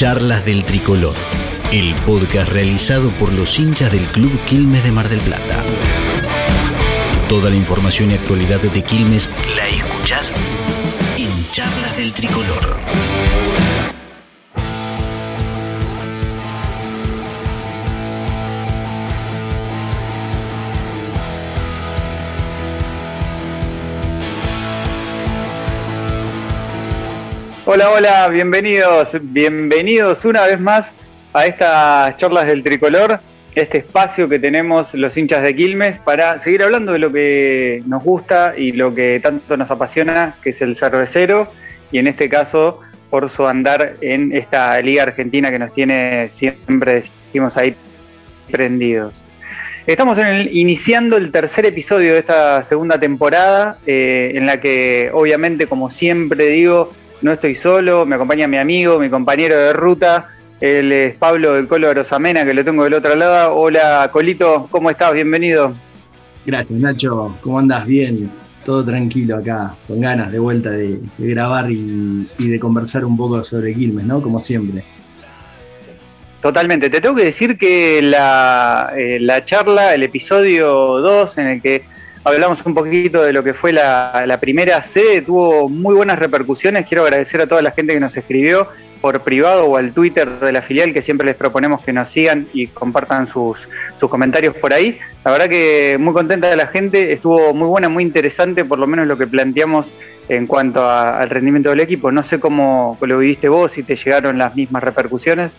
Charlas del Tricolor, el podcast realizado por los hinchas del Club Quilmes de Mar del Plata. Toda la información y actualidad de Quilmes la escuchás en Charlas del Tricolor. Hola, hola, bienvenidos, bienvenidos una vez más a estas charlas del tricolor, este espacio que tenemos los hinchas de Quilmes para seguir hablando de lo que nos gusta y lo que tanto nos apasiona, que es el cervecero, y en este caso por su andar en esta liga argentina que nos tiene siempre, decimos ahí, prendidos. Estamos en el, iniciando el tercer episodio de esta segunda temporada, eh, en la que obviamente, como siempre digo, no estoy solo, me acompaña mi amigo, mi compañero de ruta, él es Pablo del Colo Rosamena, que lo tengo del otro lado. Hola, Colito, ¿cómo estás? Bienvenido. Gracias, Nacho. ¿Cómo andas? Bien, todo tranquilo acá, con ganas de vuelta de, grabar y, de conversar un poco sobre Quilmes, ¿no? Como siempre. Totalmente. Te tengo que decir que la, eh, la charla, el episodio 2, en el que hablamos un poquito de lo que fue la, primera sede, tuvo muy buenas repercusiones. Quiero agradecer a toda la gente que nos escribió por privado o al Twitter de la filial, que siempre les proponemos que nos sigan y compartan sus, sus comentarios por ahí. La verdad que muy contenta de la gente, estuvo muy buena, muy interesante, por lo menos lo que planteamos en cuanto al rendimiento del equipo. No sé cómo lo viviste vos, si te llegaron las mismas repercusiones.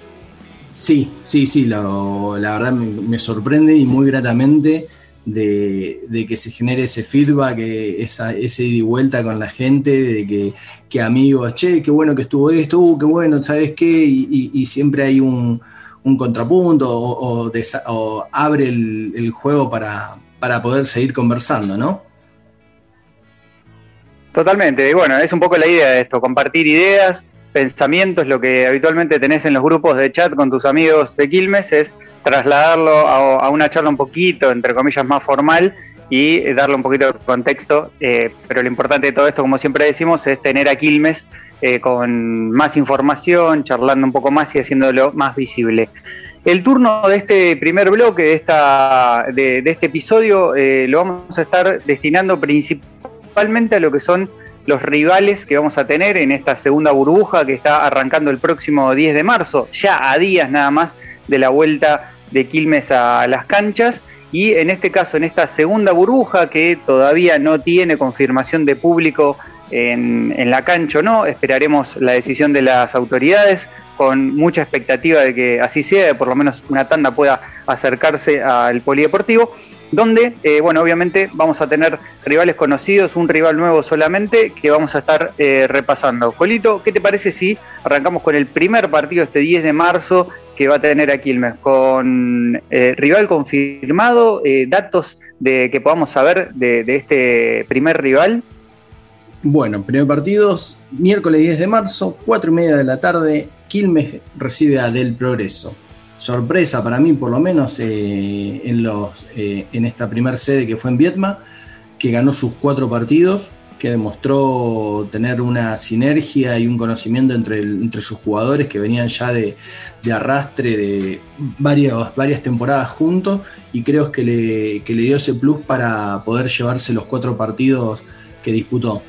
Sí, sí, sí, la verdad me sorprende y muy gratamente de, que se genere ese feedback, eh, esa, ese ida y vuelta con la gente, de que, que amigos, che, qué bueno que estuvo esto, uh, qué bueno, ¿sabes qué? Y, siempre hay un, contrapunto o, abre el, juego para, para poder seguir conversando, ¿no? Totalmente, y bueno, es un poco la idea de esto, compartir ideas, pensamientos, lo que habitualmente tenés en los grupos de chat con tus amigos de Quilmes es trasladarlo a, una charla un poquito, entre comillas, más formal y darle un poquito de contexto. Eh, pero lo importante de todo esto, como siempre decimos, es tener a Quilmes eh, con más información, charlando un poco más y haciéndolo más visible. El turno de este primer bloque, de, esta, de, este episodio, eh, lo vamos a estar destinando principalmente a lo que son los rivales que vamos a tener en esta segunda burbuja que está arrancando el próximo 10 de marzo, ya a días nada más de la vuelta de Quilmes a las canchas. Y en este caso, en esta segunda burbuja que todavía no tiene confirmación de público en, la cancha o no, esperaremos la decisión de las autoridades con mucha expectativa de que así sea, por lo menos una tanda pueda acercarse al polideportivo, donde, eh, bueno, obviamente vamos a tener rivales conocidos, un rival nuevo solamente, que vamos a estar eh, repasando. Colito, ¿qué te parece si arrancamos con el primer partido este 10 de marzo que va a tener aquí Quilmes, con eh, rival confirmado, datos de que podamos saber de, este primer rival. Bueno, primer partido, miércoles 10 de marzo, 4 y media de la tarde, Quilmes recibe a Del Progreso. Sorpresa para mí, por lo menos, eh, en, los, en esta primer sede que fue en Vietma, que ganó sus cuatro partidos, que demostró tener una sinergia y un conocimiento entre, entre sus jugadores que venían ya de, arrastre de varias, varias temporadas juntos y creo que le, que le dio ese plus para poder llevarse los cuatro partidos que disputó.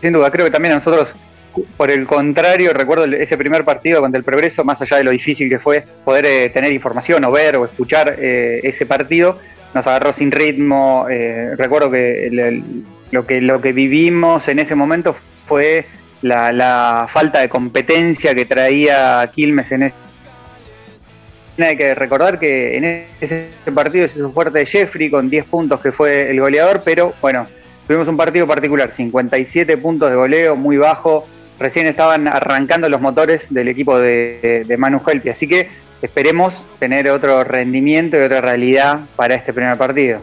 Sin duda, creo que también a nosotros, por el contrario, recuerdo ese primer partido contra el Progreso, más allá de lo difícil que fue poder eh, tener información o ver o escuchar eh, ese partido, nos agarró sin ritmo. Eh, recuerdo que lo que, lo que vivimos en ese momento fue la, falta de competencia que traía Quilmes en este. Hay que recordar que en ese partido se hizo fuerte Jeffrey con 10 puntos que fue el goleador, pero bueno, tuvimos un partido particular, 57 puntos de goleo, muy bajo. Recién estaban arrancando los motores del equipo de, de Manu Helpi, así que esperemos tener otro rendimiento y otra realidad para este primer partido.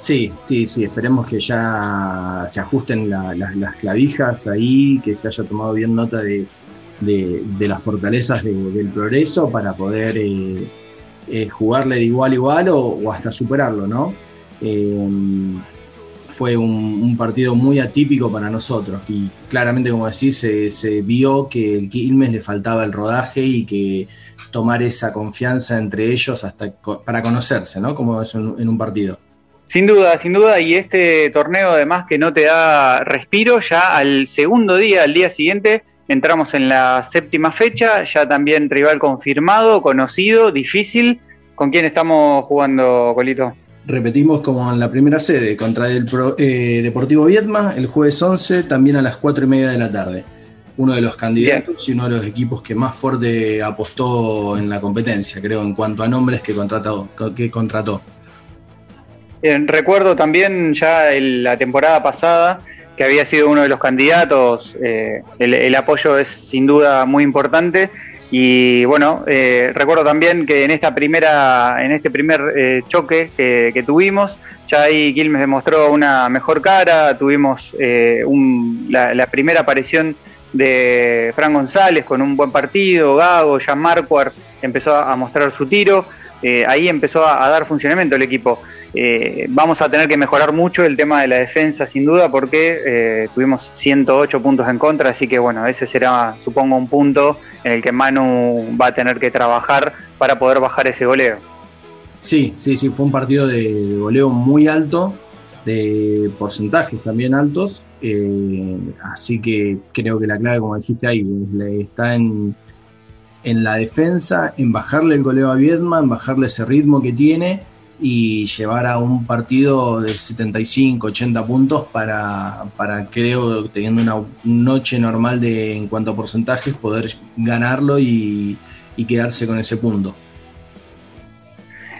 Sí, sí, sí, esperemos que ya se ajusten las clavijas ahí, que se haya tomado bien nota de, las fortalezas del progreso para poder eh, eh, jugarle de igual a igual o, hasta superarlo, ¿no? Eh, fue un, partido muy atípico para nosotros y claramente, como decís, se, vio que el Quilmes le faltaba el rodaje y que tomar esa confianza entre ellos hasta para conocerse, ¿no? Como es en un partido. Sin duda, sin duda, y este torneo además que no te da respiro, ya al segundo día, al día siguiente, entramos en la séptima fecha, ya también rival confirmado, conocido, difícil. ¿Con quién estamos jugando, Colito? Repetimos como en la primera sede, contra el eh, Deportivo Vietma, el jueves 11, también a las 4 y media de la tarde. Uno de los candidatos y uno de los equipos que más fuerte apostó en la competencia, creo, en cuanto a nombres que contrató. Que contrató recuerdo también ya la temporada pasada que había sido uno de los candidatos, eh, el, apoyo es sin duda muy importante y bueno, eh, recuerdo también que en esta primera, en este primer eh, choque que, tuvimos, ya ahí Quilmes demostró una mejor cara, tuvimos la, primera aparición de Fran González con un buen partido, Gago, Jan Marquardt empezó a mostrar su tiro, ahí empezó a dar funcionamiento el equipo. Eh, vamos a tener que mejorar mucho el tema de la defensa, sin duda, porque eh, tuvimos 108 puntos en contra, así que bueno, ese será, supongo, un punto en el que Manu va a tener que trabajar para poder bajar ese goleo. Sí, sí, sí, fue un partido de goleo muy alto, de porcentajes también altos, eh, así que creo que la clave, como dijiste ahí, está en, en la defensa, en bajarle el goleo a Viedma, en bajarle ese ritmo que tiene y llevar a un partido de 75, 80 puntos para, para creo, teniendo una noche normal de, en cuanto a porcentajes, poder ganarlo y, quedarse con ese punto.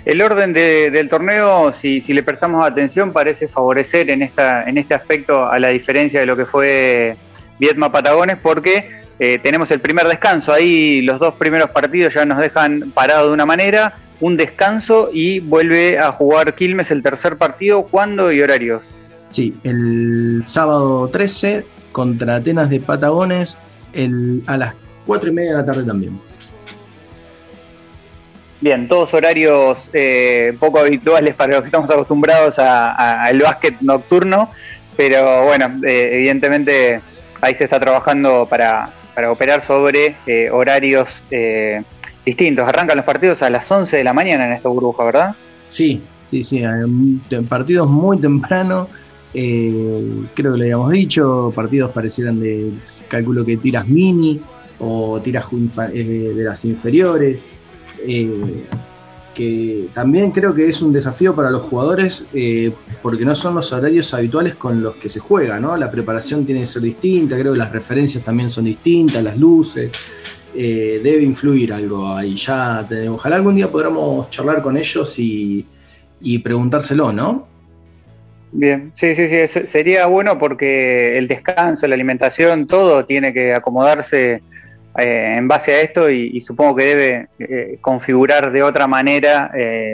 El orden del torneo, si, si, le prestamos atención, parece favorecer en, esta, en este aspecto a la diferencia de lo que fue Vietma Patagones, porque eh, tenemos el primer descanso. Ahí los dos primeros partidos ya nos dejan parado de una manera un descanso y vuelve a jugar Quilmes el tercer partido. ¿Cuándo y horarios? Sí, el sábado 13 contra Atenas de Patagones el, a las 4 y media de la tarde también. Bien, todos horarios eh, poco habituales para los que estamos acostumbrados al básquet nocturno, pero bueno, eh, evidentemente ahí se está trabajando para, para operar sobre eh, horarios distintos. Arrancan los partidos a las 11 de la mañana en esta burbuja, ¿verdad? Sí, sí, sí. Partidos muy temprano. Eh, creo que lo habíamos dicho. Partidos parecieran de cálculo que tiras mini o tiras eh, de las inferiores. Eh, que también creo que es un desafío para los jugadores porque no son los horarios habituales con los que se juega, ¿no? La preparación tiene que ser distinta, creo que las referencias también son distintas, las luces. Eh, debe influir algo ahí. Ya ojalá algún día podamos charlar con ellos y, preguntárselo, ¿no? Bien, sí, sí, sí, sería bueno porque el descanso, la alimentación, todo tiene que acomodarse eh, en base a esto y, supongo que debe eh, configurar de otra manera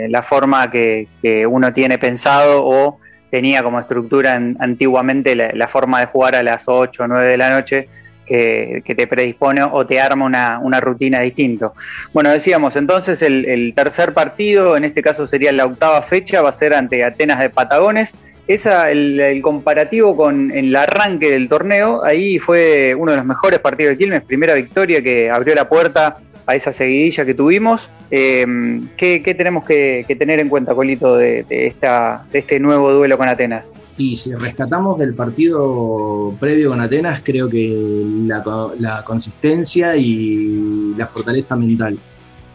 la forma que, uno tiene pensado o tenía como estructura antiguamente la, la, forma de jugar a las 8 o 9 de la noche que, te predispone o te arma una, rutina distinto. Bueno, decíamos, entonces el, tercer partido, en este caso sería la octava fecha, va a ser ante Atenas de Patagones. Esa, el, comparativo con el arranque del torneo, ahí fue uno de los mejores partidos de Quilmes, primera victoria que abrió la puerta a esa seguidilla que tuvimos. Eh, ¿qué, tenemos que, tener en cuenta, Colito, de, esta, este nuevo duelo con Atenas? Y si rescatamos del partido previo con Atenas, creo que la, consistencia y la fortaleza mental,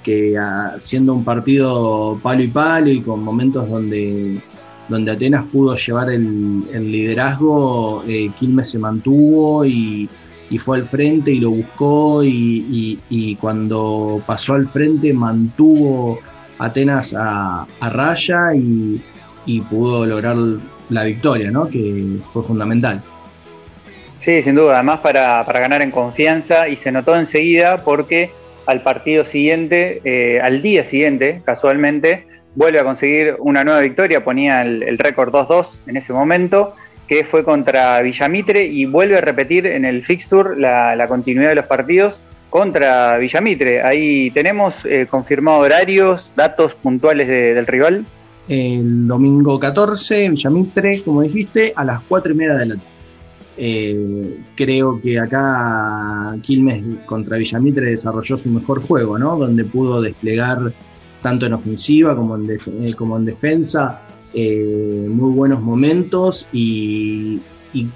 que ah, siendo un partido palo y palo y con momentos donde, donde Atenas pudo llevar el, liderazgo, eh, Quilmes se mantuvo y, fue al frente y lo buscó y, cuando pasó al frente mantuvo Atenas a, raya y, y pudo lograr la victoria, ¿no? que fue fundamental. Sí, sin duda, además para, ganar en confianza y se notó enseguida porque al partido siguiente, eh, al día siguiente, casualmente, vuelve a conseguir una nueva victoria, ponía el, récord 2-2 en ese momento, que fue contra Villamitre y vuelve a repetir en el fixture la, continuidad de los partidos contra Villamitre. Ahí tenemos eh, confirmado horarios, datos puntuales del rival. el domingo 14 en Villamitre, como dijiste, a las 4 y media de la tarde. Eh, creo que acá Quilmes contra Villamitre desarrolló su mejor juego, ¿no? Donde pudo desplegar tanto en ofensiva como en, eh, como en defensa eh, muy buenos momentos y,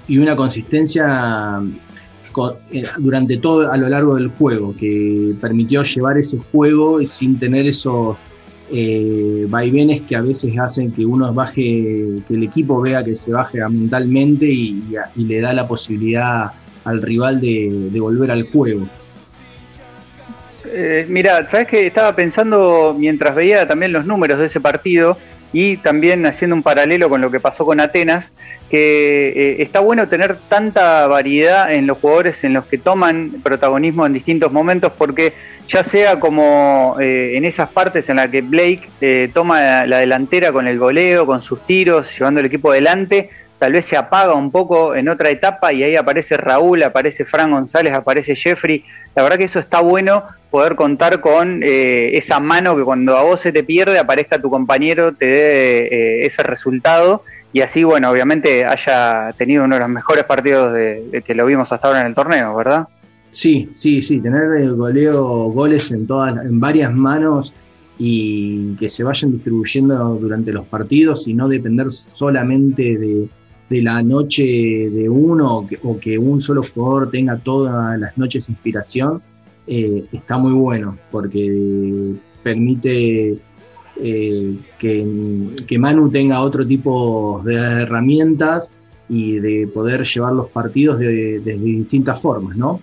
una consistencia durante todo a lo largo del juego que permitió llevar ese juego sin tener esos eh, vaivenes que a veces hacen que uno baje, que el equipo vea que se baje mentalmente y, le da la posibilidad al rival de, volver al juego. Eh, mira, sabes que estaba pensando mientras veía también los números de ese partido y también haciendo un paralelo con lo que pasó con Atenas, que eh, está bueno tener tanta variedad en los jugadores en los que toman protagonismo en distintos momentos, porque ya sea como eh, en esas partes en las que Blake eh, toma la delantera con el goleo, con sus tiros, llevando el equipo adelante, tal vez se apaga un poco en otra etapa y ahí aparece Raúl, aparece Fran González, aparece Jeffrey. La verdad que eso está bueno poder contar con eh, esa mano que cuando a vos se te pierde aparezca tu compañero, te dé ese resultado y así, bueno, obviamente haya tenido uno de los mejores partidos de que lo vimos hasta ahora en el torneo, ¿verdad? Sí, sí, sí, tener el goleo, goles en todas, en varias manos y que se vayan distribuyendo durante los partidos y no depender solamente de, la noche de uno o que, un solo jugador tenga todas las noches inspiración, eh, está muy bueno porque permite eh, que, Manu tenga otro tipo de herramientas y de poder llevar los partidos de, de distintas formas, ¿no?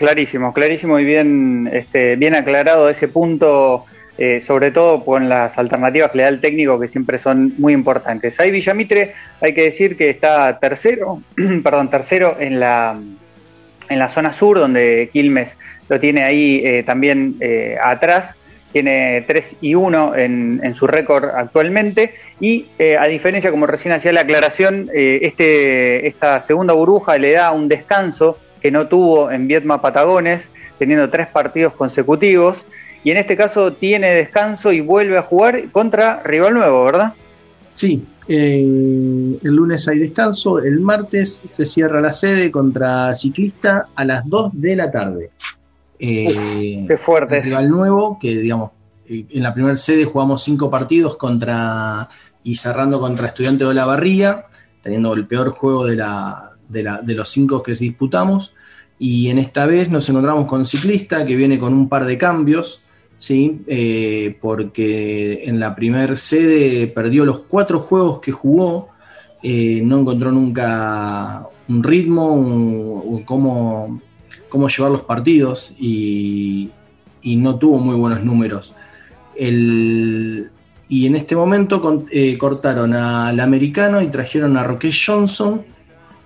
Clarísimo, clarísimo y bien, este, bien aclarado ese punto, eh, sobre todo con las alternativas que le da el técnico que siempre son muy importantes. Ahí Villamitre, hay que decir que está tercero, perdón, tercero en la, en la zona sur, donde Quilmes lo tiene ahí eh, también eh, atrás, tiene 3 y 1 en, en su récord actualmente y a diferencia, como recién hacía la aclaración, este, esta segunda burbuja le da un descanso que no tuvo en Vietma Patagones, teniendo tres partidos consecutivos. Y en este caso tiene descanso y vuelve a jugar contra rival nuevo, ¿verdad? Sí, eh, el lunes hay descanso, el martes se cierra la sede contra Ciclista a las 2 de la tarde. Eh, qué fuerte. Rival nuevo, que digamos, eh, en la primera sede jugamos cinco partidos contra y cerrando contra Estudiante de la Barría, teniendo el peor juego de la, de, los cinco que disputamos. Y en esta vez nos encontramos con Ciclista, que viene con un par de cambios, ¿sí? Eh, porque en la primer sede perdió los cuatro juegos que jugó, eh, no encontró nunca un ritmo, un, cómo, cómo, llevar los partidos y, no tuvo muy buenos números. y en este momento eh, cortaron al americano y trajeron a Roque Johnson,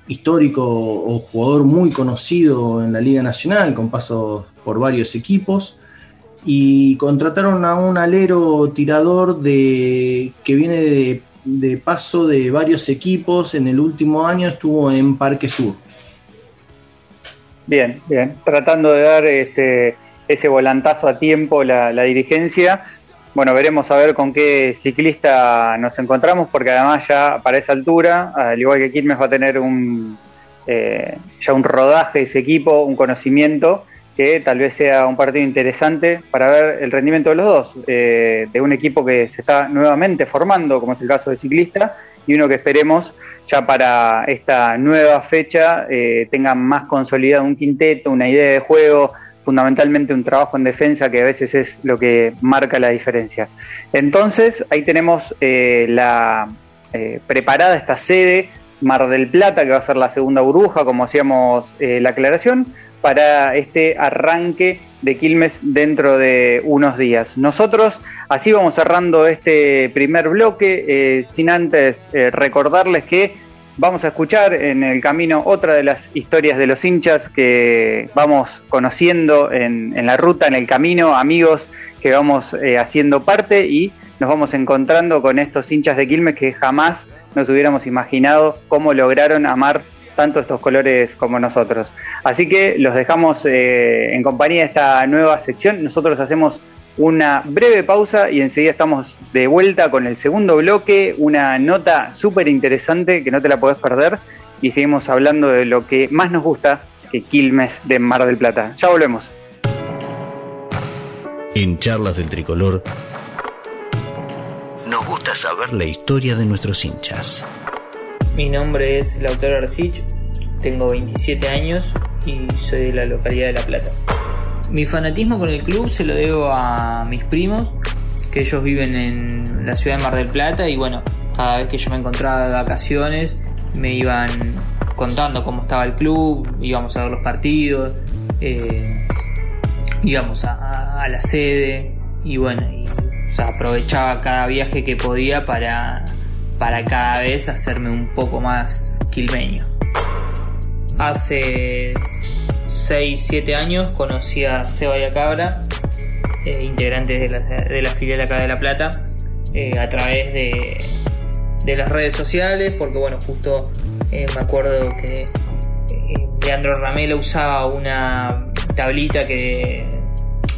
histórico o jugador muy conocido en la Liga Nacional, con pasos por varios equipos, y contrataron a un alero tirador de, que viene de, paso de varios equipos, en el último año estuvo en Parque Sur. Bien, bien, tratando de dar este, ese volantazo a tiempo la, la dirigencia. Bueno, veremos a ver con qué ciclista nos encontramos, porque además ya para esa altura, al igual que Quilmes, va a tener un, eh, ya un rodaje de ese equipo, un conocimiento que tal vez sea un partido interesante para ver el rendimiento de los dos, eh, de un equipo que se está nuevamente formando, como es el caso de ciclista, y uno que esperemos ya para esta nueva fecha eh, tenga más consolidado un quinteto, una idea de juego, fundamentalmente un trabajo en defensa que a veces es lo que marca la diferencia. Entonces, ahí tenemos eh, la preparada esta sede, Mar del Plata, que va a ser la segunda burbuja, como hacíamos la aclaración, para este arranque de Quilmes dentro de unos días. Nosotros así vamos cerrando este primer bloque, sin antes recordarles que Vamos a escuchar en el camino otra de las historias de los hinchas que vamos conociendo en, la ruta, en el camino, amigos que vamos eh, haciendo parte y nos vamos encontrando con estos hinchas de Quilmes que jamás nos hubiéramos imaginado cómo lograron amar tanto estos colores como nosotros. Así que los dejamos eh, en compañía de esta nueva sección. Nosotros hacemos una breve pausa y enseguida estamos de vuelta con el segundo bloque, una nota súper interesante que no te la podés perder y seguimos hablando de lo que más nos gusta, que Quilmes de Mar del Plata. Ya volvemos. En Charlas del Tricolor nos gusta saber la historia de nuestros hinchas. Mi nombre es Lautaro Arcich, tengo 27 años y soy de la localidad de La Plata. Mi fanatismo con el club se lo debo a mis primos, que ellos viven en la ciudad de Mar del Plata y bueno, cada vez que yo me encontraba de vacaciones me iban contando cómo estaba el club, íbamos a ver los partidos, eh, íbamos a, la sede y bueno, aprovechaba cada viaje que podía para, para cada vez hacerme un poco más quilmeño. Hace 6, 7 años conocí a Seba y a Cabra, eh, integrantes de la, de la, filial acá de La Plata, eh, a través de, de, las redes sociales, porque bueno, justo eh, me acuerdo que Leandro Ramelo usaba una tablita que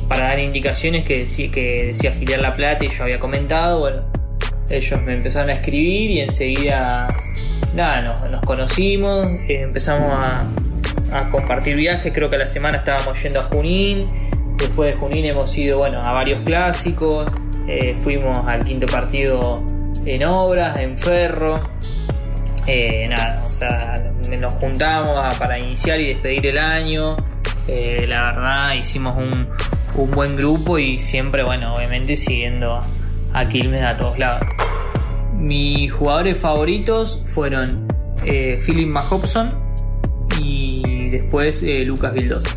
para dar indicaciones que decía, que decía filial La Plata y yo había comentado, ellos me empezaron a escribir y enseguida nada, nos, conocimos, empezamos a, compartir viajes. Creo que a la semana estábamos yendo a Junín. Después de Junín hemos ido bueno, a varios clásicos. Eh, fuimos al quinto partido en obras, en ferro. Eh, nada, o sea, nos juntamos para iniciar y despedir el año. Eh, la verdad, hicimos un, un, buen grupo y siempre, bueno, obviamente siguiendo a Quilmes a todos lados. Mis jugadores favoritos fueron Philip Mahopson y después eh, Lucas Vildosa.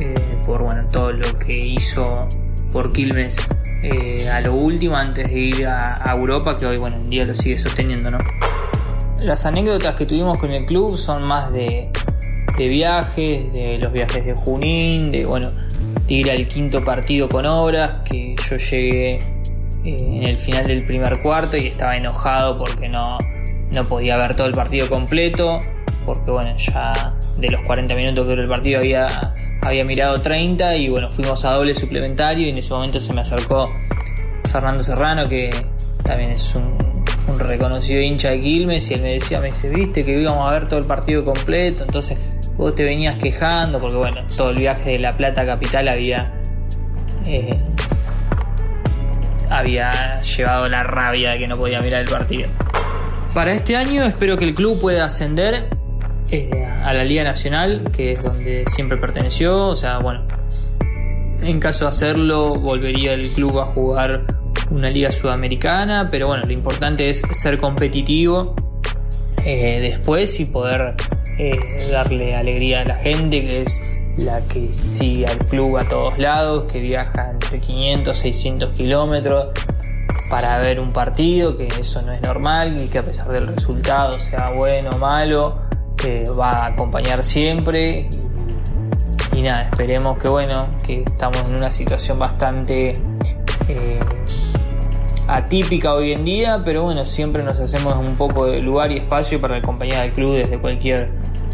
Eh, por bueno, todo lo que hizo por Quilmes eh, a lo último antes de ir a, Europa, que hoy bueno, en día lo sigue sosteniendo, ¿no? Las anécdotas que tuvimos con el club son más de, de viajes, de los viajes de Junín, de bueno, de ir al quinto partido con obras, que yo llegué en el final del primer cuarto y estaba enojado porque no, no podía ver todo el partido completo porque bueno, ya de los 40 minutos que duró el partido había, había mirado 30 y bueno, fuimos a doble suplementario y en ese momento se me acercó Fernando Serrano, que también es un, reconocido hincha de Quilmes y él me decía, me dice, viste que íbamos a ver todo el partido completo, entonces vos te venías quejando porque bueno, todo el viaje de La Plata Capital había... Eh, había llevado la rabia de que no podía mirar el partido. Para este año espero que el club pueda ascender a la Liga Nacional, que es donde siempre perteneció. O sea, bueno, en caso de hacerlo, volvería el club a jugar una liga sudamericana, pero bueno, lo importante es ser competitivo eh, después y poder eh, darle alegría a la gente, que es la que sigue al club a todos lados, que viaja entre 500, 600 kilómetros para ver un partido, que eso no es normal y que a pesar del resultado, sea bueno o malo, va a acompañar siempre. Y, nada, esperemos que bueno, que estamos en una situación bastante eh, atípica hoy en día, pero bueno, siempre nos hacemos un poco de lugar y espacio para acompañar al club desde cualquier,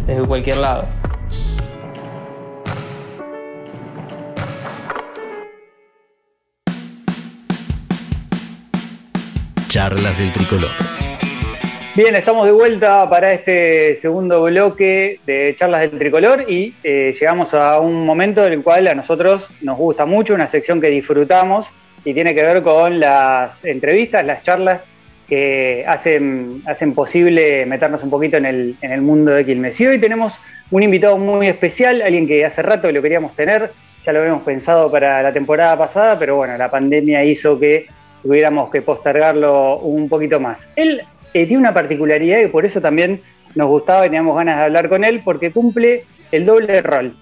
desde cualquier lado. Charlas del Tricolor. Bien, estamos de vuelta para este segundo bloque de charlas del tricolor y eh, llegamos a un momento en el cual a nosotros nos gusta mucho, una sección que disfrutamos y tiene que ver con las entrevistas, las charlas que hacen, hacen posible meternos un poquito en el, en el mundo de Quilmes. Y hoy tenemos un invitado muy especial, alguien que hace rato lo queríamos tener, ya lo habíamos pensado para la temporada pasada, pero bueno, la pandemia hizo que tuviéramos que postergarlo un poquito más. Él eh, tiene una particularidad y por eso también nos gustaba y teníamos ganas de hablar con él, porque cumple el doble rol.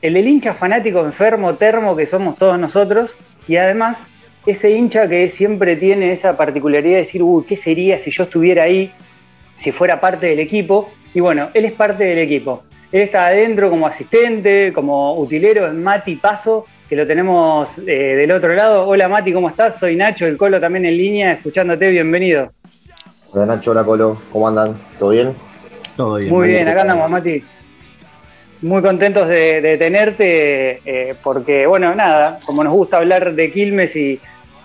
El del hincha fanático enfermo, termo que somos todos nosotros, y además ese hincha que siempre tiene esa particularidad de decir, uy, ¿qué sería si yo estuviera ahí, si fuera parte del equipo? Y bueno, él es parte del equipo. Él está adentro como asistente, como utilero, en Mati Paso, que lo tenemos eh, del otro lado. Hola Mati, ¿cómo estás? Soy Nacho, el Colo también en línea, escuchándote, bienvenido. Hola Nacho, hola Colo, ¿cómo andan? ¿Todo bien? Todo bien. Muy bien, acá andamos, Mati. muy contentos de, tenerte, eh, porque, bueno, nada, como nos gusta hablar de Quilmes y,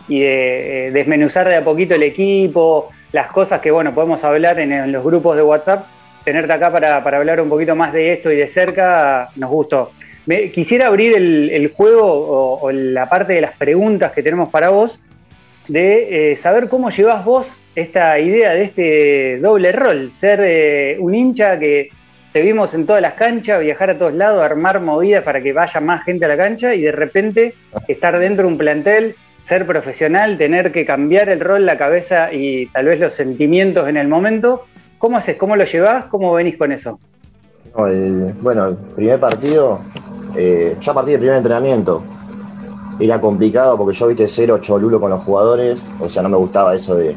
de desmenuzar de a poquito el equipo, las cosas que, bueno, podemos hablar en, los grupos de WhatsApp, tenerte acá para, hablar un poquito más de esto y de cerca, nos gustó. Me, quisiera abrir el, juego o, la parte de las preguntas que tenemos para vos, de saber cómo llevas vos esta idea de este doble rol, ser eh, un hincha que te vimos en todas las canchas, viajar a todos lados, armar movidas para que vaya más gente a la cancha y de repente estar dentro de un plantel, ser profesional, tener que cambiar el rol, la cabeza y tal vez los sentimientos en el momento. ¿Cómo haces? ¿Cómo lo llevas? ¿Cómo venís con eso? bueno, el primer partido, eh, ya a partir del primer entrenamiento, era complicado porque yo, viste, cero cholulo con los jugadores, o sea, no me gustaba eso de,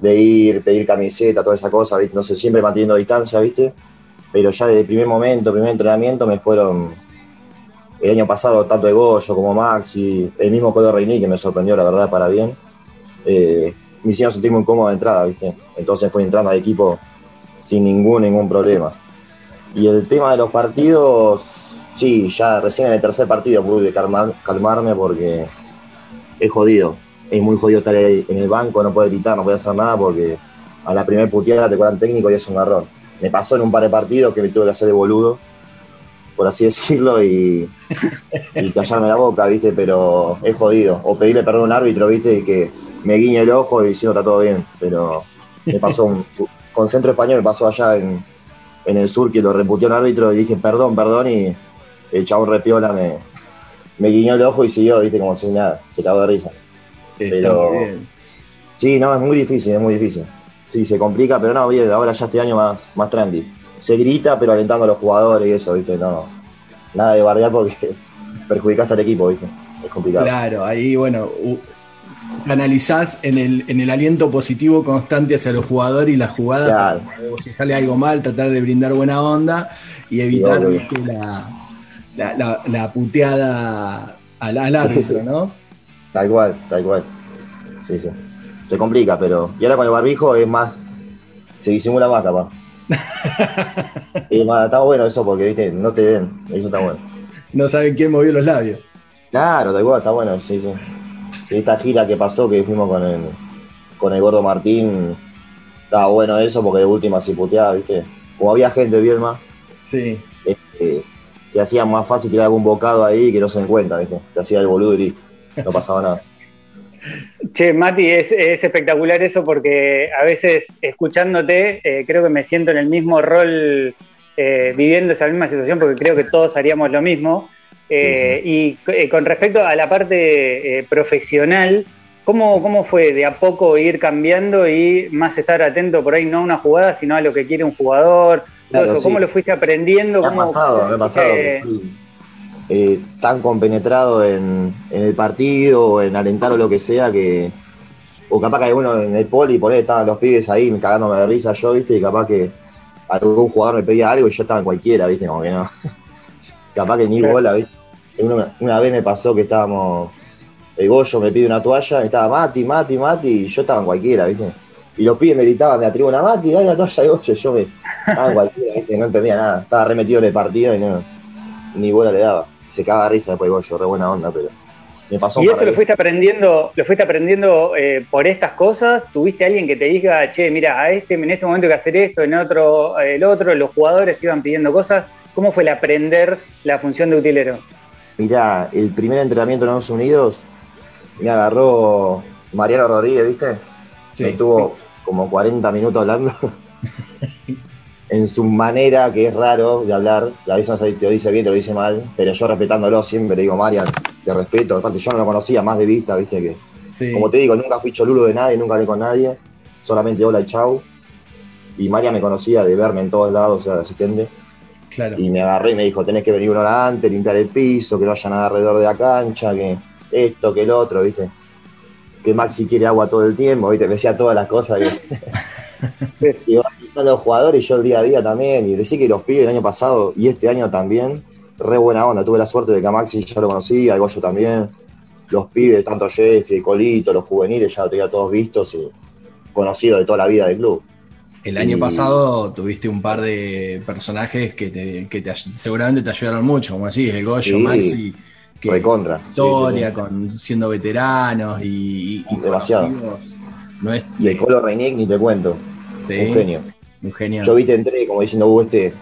de ir, pedir camiseta, toda esa cosa, no sé, siempre manteniendo distancia, ¿viste? Pero ya desde el primer momento, primer entrenamiento, me fueron. El año pasado, tanto de Goyo como Maxi, el mismo Codo Reini, que me sorprendió, la verdad, para bien. Eh, me hicieron sentir muy cómodo de entrada, ¿viste? Entonces fui entrando al equipo sin ningún, ningún problema. Y el tema de los partidos, sí, ya recién en el tercer partido pude calmarme porque es jodido es muy jodido estar ahí en el banco, no puede gritar, no puede hacer nada porque a la primera puteada te cobran técnico y es un error. Me pasó en un par de partidos que me tuve que hacer de boludo, por así decirlo, y, callarme la boca, ¿viste? Pero es jodido. O pedirle perdón a un árbitro, ¿viste? Y que me guiñe el ojo y diciendo está todo bien. Pero me pasó un, con Centro Español, me pasó allá en, el sur que lo reputeó un árbitro y dije perdón, perdón, y el chabón repiola me, me guiñó el ojo y siguió, ¿viste? Como si nada, se cagó de risa. Pero, Sí, no, es muy difícil, es muy difícil. Sí, se complica, pero no, bien, ahora ya este año más, más trendy. Se grita, pero alentando a los jugadores y eso, ¿viste? No, nada de bardear porque perjudicás al equipo, ¿viste? Es complicado. Claro, ahí, bueno, analizás en el, en el aliento positivo constante hacia los jugadores y la jugada. O si sale algo mal, tratar de brindar buena onda y evitar la, la, puteada al, al árbitro, ¿no? Tal cual, tal cual. Sí, sí. Se complica, pero. Y ahora con el barbijo es más. Se disimula más, capaz. y más, está bueno eso porque, viste, no te ven. Eso está bueno. No saben quién movió los labios. Claro, tal cual, está bueno, sí, sí. Esta gira que pasó, que fuimos con el, con el gordo Martín, estaba bueno eso porque de última se puteaba, viste. Como había gente bien más. Sí. Se hacía más fácil tirar algún bocado ahí que no se den cuenta, viste. Te hacía el boludo y listo no pasaba nada. Che, Mati, es, espectacular eso porque a veces escuchándote eh, creo que me siento en el mismo rol eh, viviendo esa misma situación porque creo que todos haríamos lo mismo. Eh, y con respecto a la parte profesional, ¿cómo, ¿cómo fue de a poco ir cambiando y más estar atento por ahí no a una jugada, sino a lo que quiere un jugador? ¿Cómo lo fuiste aprendiendo? Me ha pasado, me ha pasado. Eh, tan compenetrado en, el partido o en alentar o lo que sea que. O capaz que hay uno en el poli, por ahí estaban los pibes ahí cagándome de risa yo, ¿viste? Y capaz que algún jugador me pedía algo y yo estaba en cualquiera, ¿viste? Como que no. capaz que ni bola, ¿viste? Una, vez me pasó que estábamos. El Goyo me pide una toalla, y estaba Mati, Mati, Mati, y yo estaba en cualquiera, ¿viste? Y los pibes me gritaban de la tribuna, Mati, dale la toalla de Goyo, yo me en cualquiera, ¿viste? No entendía nada, estaba remetido en el partido y no, ni bola le daba se caga risa después yo re buena onda, pero me pasó ¿Y eso lo fuiste aprendiendo, lo fuiste aprendiendo eh, por estas cosas? ¿Tuviste alguien que te diga, che, mira, a este, en este momento hay que hacer esto, en otro, el otro, los jugadores iban pidiendo cosas? ¿Cómo fue el aprender la función de utilero? Mirá, el primer entrenamiento en Estados Unidos me agarró Mariano Rodríguez, ¿viste? Sí. estuvo como 40 minutos hablando. en su manera, que es raro de hablar, a veces te lo dice bien, te lo dice mal, pero yo respetándolo siempre le digo, Marian, te respeto, aparte yo no lo conocía más de vista, viste que, como te digo, nunca fui cholulo de nadie, nunca hablé con nadie, solamente hola y chau, y Marian me conocía de verme en todos lados, o sea, de asistente, claro. y me agarré y me dijo, tenés que venir una hora antes, limpiar el piso, que no haya nada alrededor de la cancha, que esto, que el otro, viste, que Maxi quiere agua todo el tiempo, viste, me decía todas las cosas que... y van los jugadores, yo el día a día también, y decía que los pibes el año pasado y este año también, re buena onda. Tuve la suerte de que a Maxi ya lo conocía, a Goyo también. Los pibes, tanto Jeffy, Colito, los juveniles, ya lo tenía todos vistos y conocidos de toda la vida del club. El año pasado tuviste un par de personajes que, te, que te, seguramente te ayudaron mucho, como así, el Goyo, Maxi, que contra. historia, con siendo veteranos y, y demasiado. No es, y el Colo Reinick ni te cuento. Un genio. Un genio. Yo viste entré como diciendo, hubo este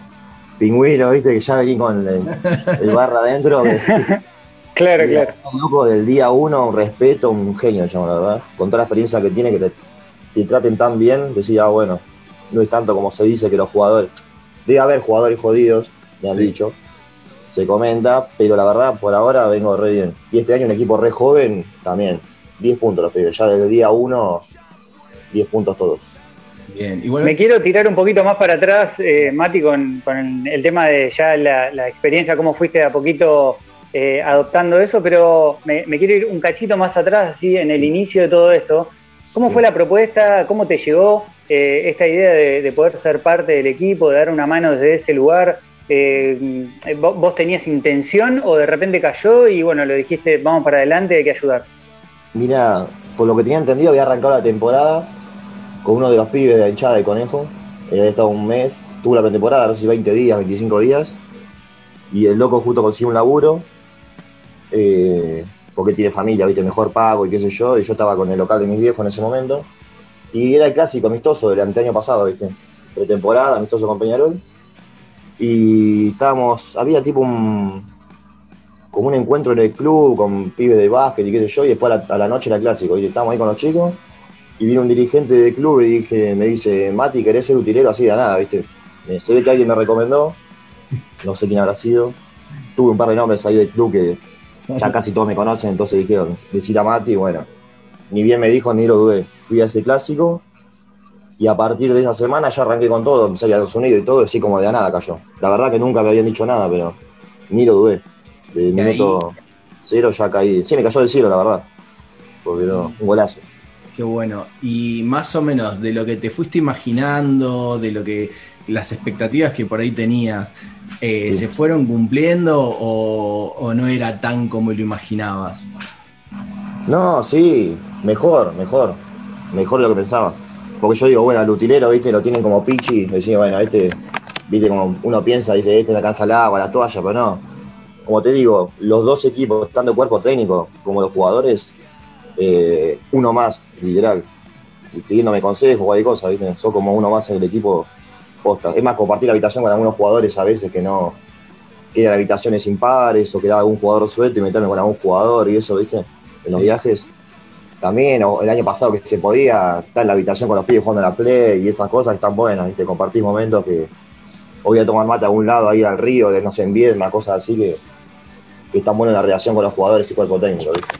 pingüino, viste, que ya vení con el, barra adentro. claro, claro. Un loco del día uno, un respeto, un genio, chamo, la verdad. Con toda la experiencia que tiene, que te, te traten tan bien, decía, ah, bueno, no es tanto como se dice que los jugadores. Debe haber jugadores jodidos, me han dicho. Se comenta, pero la verdad, por ahora vengo re bien. Y este año un equipo re joven, también. 10 puntos los pibes. Ya desde el día 1, 10 puntos todos. Bien, Me quiero tirar un poquito más para atrás, eh, Mati, con, el, tema de ya la, experiencia, cómo fuiste de a poquito eh, adoptando eso, pero me, quiero ir un cachito más atrás, así en el inicio de todo esto. ¿Cómo fue la propuesta? ¿Cómo te llegó eh, esta idea de, poder ser parte del equipo, de dar una mano desde ese lugar? ¿Vos tenías intención o de repente cayó y bueno, lo dijiste, vamos para adelante, hay que ayudar? Mira, por lo que tenía entendido, había arrancado la temporada con uno de los pibes de la hinchada de conejo. Eh, había estado un mes, tuvo la pretemporada, no sé si 20 días, 25 días. Y el loco justo consiguió un laburo, eh, porque tiene familia, viste, mejor pago y qué sé yo. Y yo estaba con el local de mis viejos en ese momento. Y era el clásico amistoso del año pasado, viste. Pretemporada, amistoso con Peñarol. Y estábamos, había tipo un, como un encuentro en el club con pibes de básquet y qué sé yo, y después a la, noche era clásico. Y estábamos ahí con los chicos y vino un dirigente del club y dije, me dice, Mati, ¿querés ser utilero? Así de nada, ¿viste? Se ve que alguien me recomendó, no sé quién habrá sido. Tuve un par de nombres ahí del club que ya casi todos me conocen, entonces dijeron, decir a Mati, bueno, ni bien me dijo ni lo dudé. Fui a ese clásico y a partir de esa semana ya arranqué con todo, empecé a ir a Unidos y todo, así como de nada cayó. La verdad que nunca me habían dicho nada, pero ni lo dudé. De minuto cero ya caí. Sí, me cayó del cielo, la verdad. Porque no, un golazo. Qué bueno. Y más o menos de lo que te fuiste imaginando, de lo que las expectativas que por ahí tenías, eh, ¿se fueron cumpliendo o, no era tan como lo imaginabas? No, sí, mejor, mejor. Mejor de lo que pensaba. Porque yo digo, bueno, al utilero, viste, lo tienen como pichi. Decía, bueno, este, viste, como uno piensa, dice, este me alcanza el agua, la toalla, pero no. Como te digo, los dos equipos, tanto cuerpo técnico como los jugadores, eh, uno más, literal. Pidiéndome consejos o cualquier cosa, ¿viste? Soy como uno más en el equipo posta. Es más, compartir la habitación con algunos jugadores a veces que no. que eran habitaciones impares o que daba algún jugador suelto y meterme con algún jugador y eso, ¿viste? En los viajes. También, o el año pasado que se podía estar en la habitación con los pibes jugando a la play y esas cosas están buenas, ¿viste? Compartir momentos que. voy a tomar mate a algún lado, ahí al río, de no sé, en Viedma, cosas así que, que están buenas la relación con los jugadores y cuerpo técnico, ¿viste?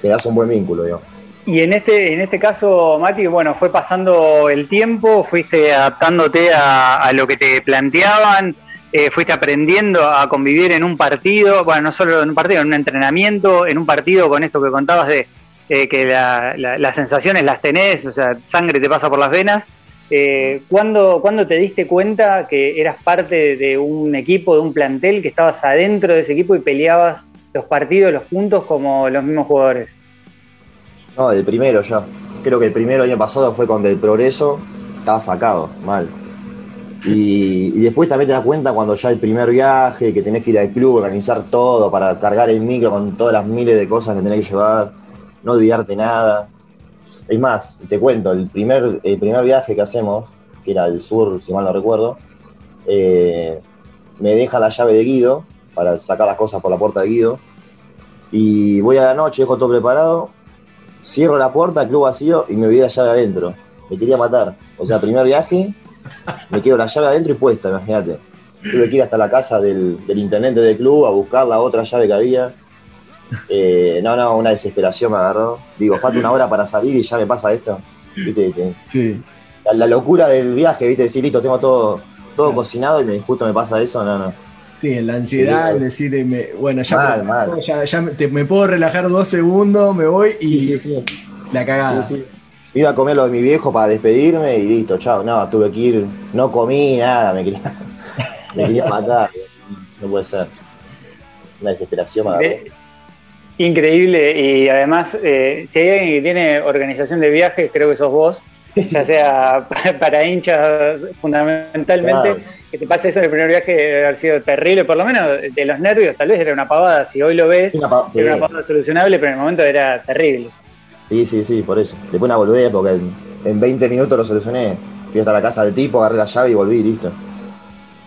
que das un buen vínculo, yo. Y en este, en este caso, Mati, bueno, fue pasando el tiempo, fuiste adaptándote a, lo que te planteaban, eh, fuiste aprendiendo a convivir en un partido, bueno, no solo en un partido, en un entrenamiento, en un partido con esto que contabas de eh, que las sensaciones las tenés, o sea, sangre te pasa por las venas. Eh, ¿cuándo, ¿Cuándo te diste cuenta que eras parte de un equipo, de un plantel, que estabas adentro de ese equipo y peleabas los partidos, los puntos como los mismos jugadores? No, el primero ya. Creo que el primero año pasado fue cuando el progreso estaba sacado, mal. Y, después también te das cuenta cuando ya el primer viaje, que tenés que ir al club, organizar todo para cargar el micro con todas las miles de cosas que tenés que llevar, no olvidarte nada. Es más, te cuento, el primer, el primer viaje que hacemos, que era el sur, si mal no recuerdo, eh, me deja la llave de Guido para sacar las cosas por la puerta de Guido. Y voy a la noche, dejo todo preparado, cierro la puerta, el club vacío y me voy la llave adentro. Me quería matar. O sea, primer viaje, me quedo la llave adentro y puesta, imagínate. Tuve que ir hasta la casa del, intendente del club a buscar la otra llave que había. Eh, no, no, una desesperación me agarró. Digo, falta una hora para salir y ya me pasa esto. ¿Viste? Sí. La, locura del viaje, ¿viste? Decir, listo, tengo todo, todo cocinado y me, justo me pasa eso, no, no. Sí, en la ansiedad, decirme, bueno, ya, me, ya, me puedo relajar dos segundos, me voy y la cagada. Iba a comer lo de mi viejo para despedirme y listo, chao. No, tuve que ir, no comí nada, me quería, me quería matar. No puede ser. Una desesperación. Increíble y además, eh, si hay alguien que tiene organización de viajes, creo que sos vos. ya sea para hinchas fundamentalmente, que te pase eso en el primer viaje debe haber sido terrible, por lo menos de los nervios tal vez era una pavada, si hoy lo ves, era una pavada solucionable, pero en el momento era terrible. Sí, sí, sí, por eso. Después una boludez porque en, 20 minutos lo solucioné. Fui hasta la casa del tipo, agarré la llave y volví, listo.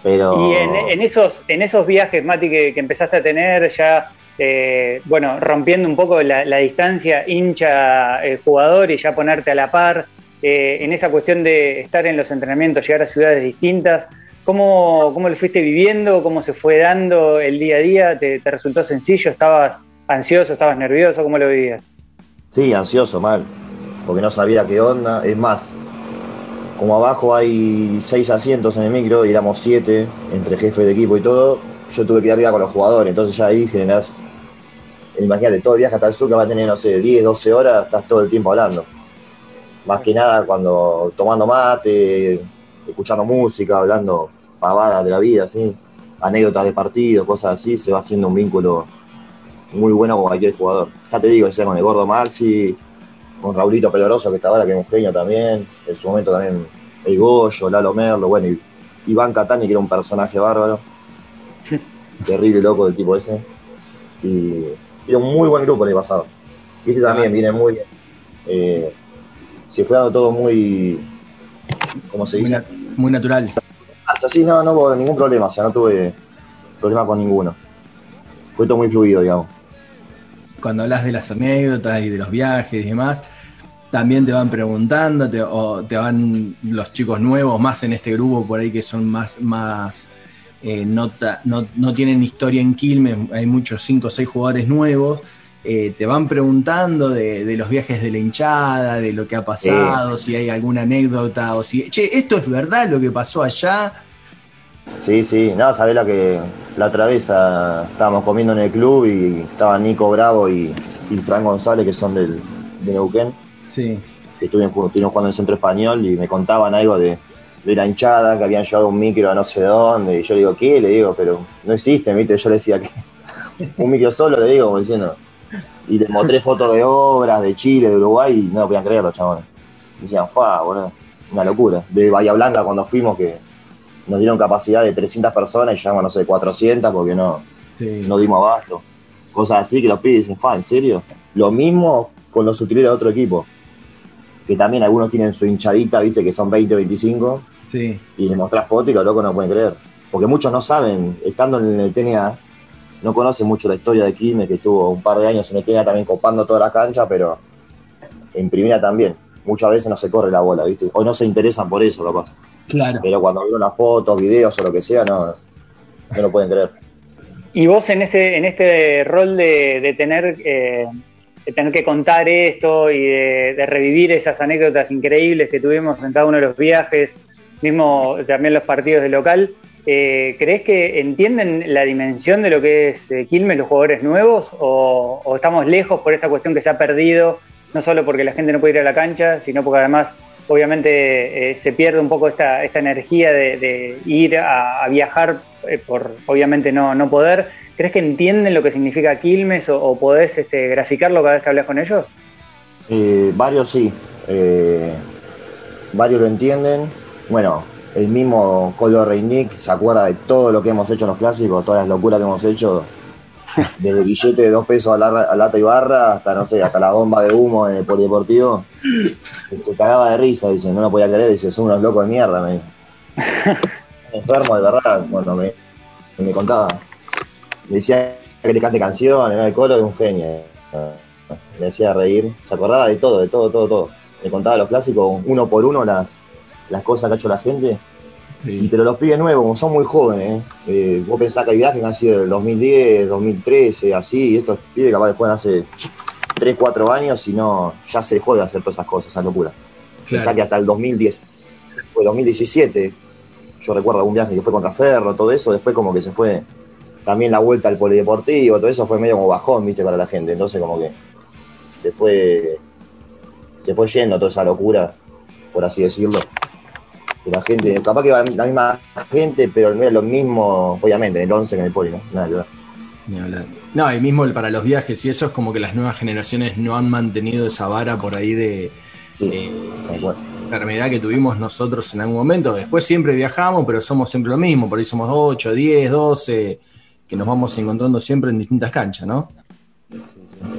Pero... Y en, esos, en esos viajes, Mati, que, empezaste a tener ya, eh, bueno, rompiendo un poco la, distancia hincha-jugador eh, y ya ponerte a la par, eh, en esa cuestión de estar en los entrenamientos, llegar a ciudades distintas, ¿cómo, cómo lo fuiste viviendo? ¿Cómo se fue dando el día a día? ¿Te, te resultó sencillo? ¿Estabas ansioso? ¿Estabas nervioso? ¿Cómo lo vivías? Sí, ansioso, mal, porque no sabía qué onda. Es más, como abajo hay seis asientos en el micro y éramos siete, entre jefe de equipo y todo, yo tuve que ir arriba con los jugadores, entonces ya ahí generás, imagínate, todo el viaje hasta el sur que va a tener, no sé, 10, 12 horas, estás todo el tiempo hablando. Más que nada cuando tomando mate, escuchando música, hablando pavadas de la vida, ¿sí? anécdotas de partidos, cosas así, se va haciendo un vínculo muy bueno con cualquier jugador. Ya te digo, ese con el gordo Maxi, con Raulito Peloroso, que está ahora, que es un genio también, en su momento también el Goyo, Lalo Merlo, bueno, y Iván Catani, que era un personaje bárbaro, terrible loco del tipo ese, y era un muy buen grupo el año pasado. Y este también viene muy bien. Eh, se fue dando todo muy, ¿cómo se dice? Muy, natural. Así no, no hubo ningún problema, o sea, no tuve problema con ninguno. Fue todo muy fluido, digamos cuando hablas de las anécdotas y de los viajes y demás, también te van preguntando, o te van los chicos nuevos, más en este grupo por ahí que son más, más eh, no, no, tienen historia en Quilmes, hay muchos 5 o 6 jugadores nuevos, eh, te van preguntando de, los viajes de la hinchada, de lo que ha pasado, si hay alguna anécdota, o si, che, esto es verdad lo que pasó allá, Sí, sí, no, sabés la que la otra vez ah, estábamos comiendo en el club y estaba Nico Bravo y, y Fran González, que son del, de Neuquén. Sí. Estuvimos, estuvimos jugando en el centro español y me contaban algo de, la hinchada, que habían llevado un micro a no sé dónde. Y yo le digo, ¿qué? Le digo, pero no existe, ¿viste? Yo le decía que un micro solo, le digo, como diciendo. Y le mostré fotos de obras de Chile, de Uruguay y no lo podían creer los chabones. Decían, fa, boludo, una locura. De Bahía Blanca cuando fuimos que nos dieron capacidad de 300 personas y llamamos, no sé, 400 porque no, no dimos abasto. Cosas así que los pibes dicen, fa, ¿en serio? Lo mismo con los utileros de otro equipo. Que también algunos tienen su hinchadita, viste, que son 20 o 25. Sí. Y les mostrás fotos y los locos no pueden creer. Porque muchos no saben, estando en el TNA, no conocen mucho la historia de Quilmes, que estuvo un par de años en el TNA también copando toda la cancha, pero en primera también. Muchas veces no se corre la bola, ¿viste? O no se interesan por eso, lo pasa. Pero cuando veo las fotos, videos o lo que sea, no, no lo pueden creer. Y vos en ese, en este rol de, tener, eh, tener que contar esto y de, revivir esas anécdotas increíbles que tuvimos en cada uno de los viajes, mismo también los partidos de local, eh, ¿crees que entienden la dimensión de lo que es eh, Quilmes, los jugadores nuevos, o, o, estamos lejos por esta cuestión que se ha perdido, no solo porque la gente no puede ir a la cancha, sino porque además obviamente eh, se pierde un poco esta, energía de, ir a, viajar por obviamente no, poder. ¿Crees que entienden lo que significa Quilmes o, podés este, graficarlo cada vez que hablas con ellos? Varios sí, varios lo entienden. Bueno, el mismo Colo Reinick se acuerda de todo lo que hemos hecho en los clásicos, todas las locuras que hemos hecho desde billete de dos pesos a, la, lata y barra hasta, no sé, hasta la bomba de humo en el polideportivo. Se cagaba de risa, dice, no lo podía creer, dice, son unos locos de mierda, me Enfermo de verdad, cuando me, me contaba. Me decía que le cante canciones, era el colo de un genio. Me decía reír, se acordaba de todo, de todo, todo, todo. Me contaba los clásicos uno por uno las, las cosas que ha hecho la gente. Pero los pibes nuevos, como son muy jóvenes, eh, vos pensás que hay viajes que han sido del 2010, 2013, así, y estos pibes capaz que fueron hace 3, 4 años y no, ya se dejó de hacer todas esas cosas, esa locura. Pensá que hasta el 2010, fue 2017, yo recuerdo algún viaje que fue contra Ferro, todo eso, después como que se fue también la vuelta al polideportivo, todo eso fue medio como bajón, viste, para la gente, entonces como que después se fue yendo toda esa locura, por así decirlo la gente, capaz que va la misma gente, pero no era lo mismo, obviamente, en el 11 que en el poli, ¿no? Nada No, y mismo para los viajes y eso es como que las nuevas generaciones no han mantenido esa vara por ahí de... enfermedad que tuvimos nosotros en algún momento. Después siempre viajamos, pero somos siempre lo mismo, por ahí somos 8, 10, 12, que nos vamos encontrando siempre en distintas canchas, ¿no?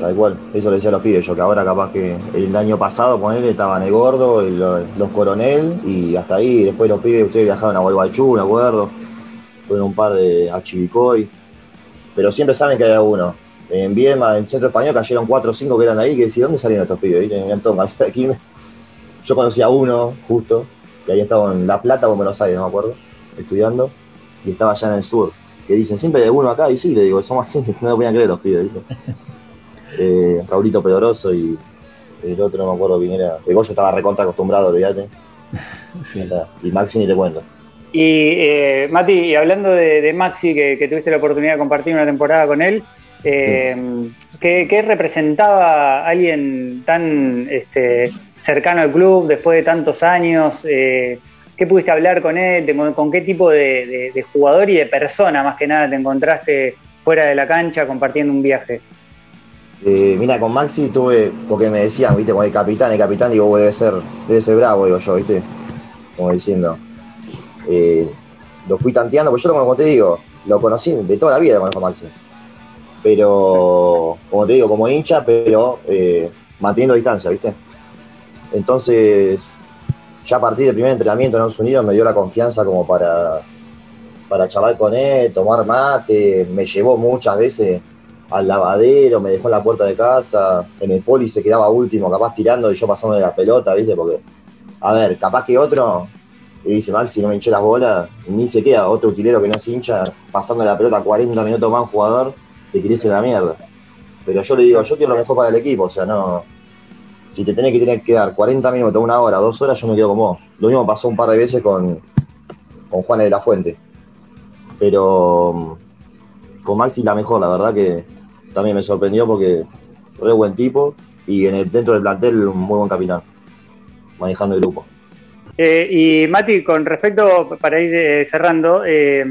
Tal cual, eso le decía a los pibes, yo que ahora capaz que el año pasado con él estaban el gordo, los coronel y hasta ahí, después los pibes, ustedes viajaron a Guaychú, me acuerdo, fueron un par de a Chivicoy, pero siempre saben que hay alguno. En Viedma, en Centro Español, cayeron cuatro o cinco que eran ahí, que decían, ¿dónde salieron estos pibes? Aquí yo conocí a uno, justo, que había estado en La Plata o en Buenos Aires, no me acuerdo, estudiando, y estaba allá en el sur. Que dicen, siempre hay uno acá, y sí, le digo, somos así, no me podían creer los pibes, eh, Raulito Pedoroso y el otro, no me acuerdo quién era. De Goyo estaba recontra acostumbrado, olvídate. Y Maxi ni te cuento. Y eh, Mati, y hablando de, Maxi, que, tuviste la oportunidad de compartir una temporada con él, eh, ¿qué, representaba alguien tan este, cercano al club después de tantos años? Eh, ¿Qué pudiste hablar con él? ¿Con qué tipo de, jugador y de persona más que nada te encontraste fuera de la cancha compartiendo un viaje? Eh, mira, con Maxi tuve, porque me decían, viste, como el capitán, el capitán, digo, debe ser, debe ser bravo, digo yo, viste, como diciendo. Eh, lo fui tanteando, pues yo como te digo, lo conocí de toda la vida, conozco a Maxi. Pero, como te digo, como hincha, pero eh, manteniendo distancia, viste. Entonces, ya a partir del primer entrenamiento en Estados Unidos me dio la confianza como para, para charlar con él, tomar mate, me llevó muchas veces al lavadero, me dejó en la puerta de casa, en el poli se quedaba último, capaz tirando y yo pasando de la pelota, ¿viste? Porque, a ver, capaz que otro, y dice Max, si no me hinché las bolas, ni se queda otro utilero que no se hincha, pasando la pelota 40 minutos más jugador, te querés la mierda. Pero yo le digo, yo quiero lo mejor para el equipo, o sea, no. Si te tenés que tener que dar 40 minutos, una hora, dos horas, yo me quedo con vos. Lo mismo pasó un par de veces con, con Juan de la Fuente. Pero con Maxi la mejor, la verdad que también me sorprendió porque re buen tipo y en el, dentro del plantel un muy buen capitán, manejando el grupo. Eh, y Mati, con respecto, para ir eh, cerrando, eh,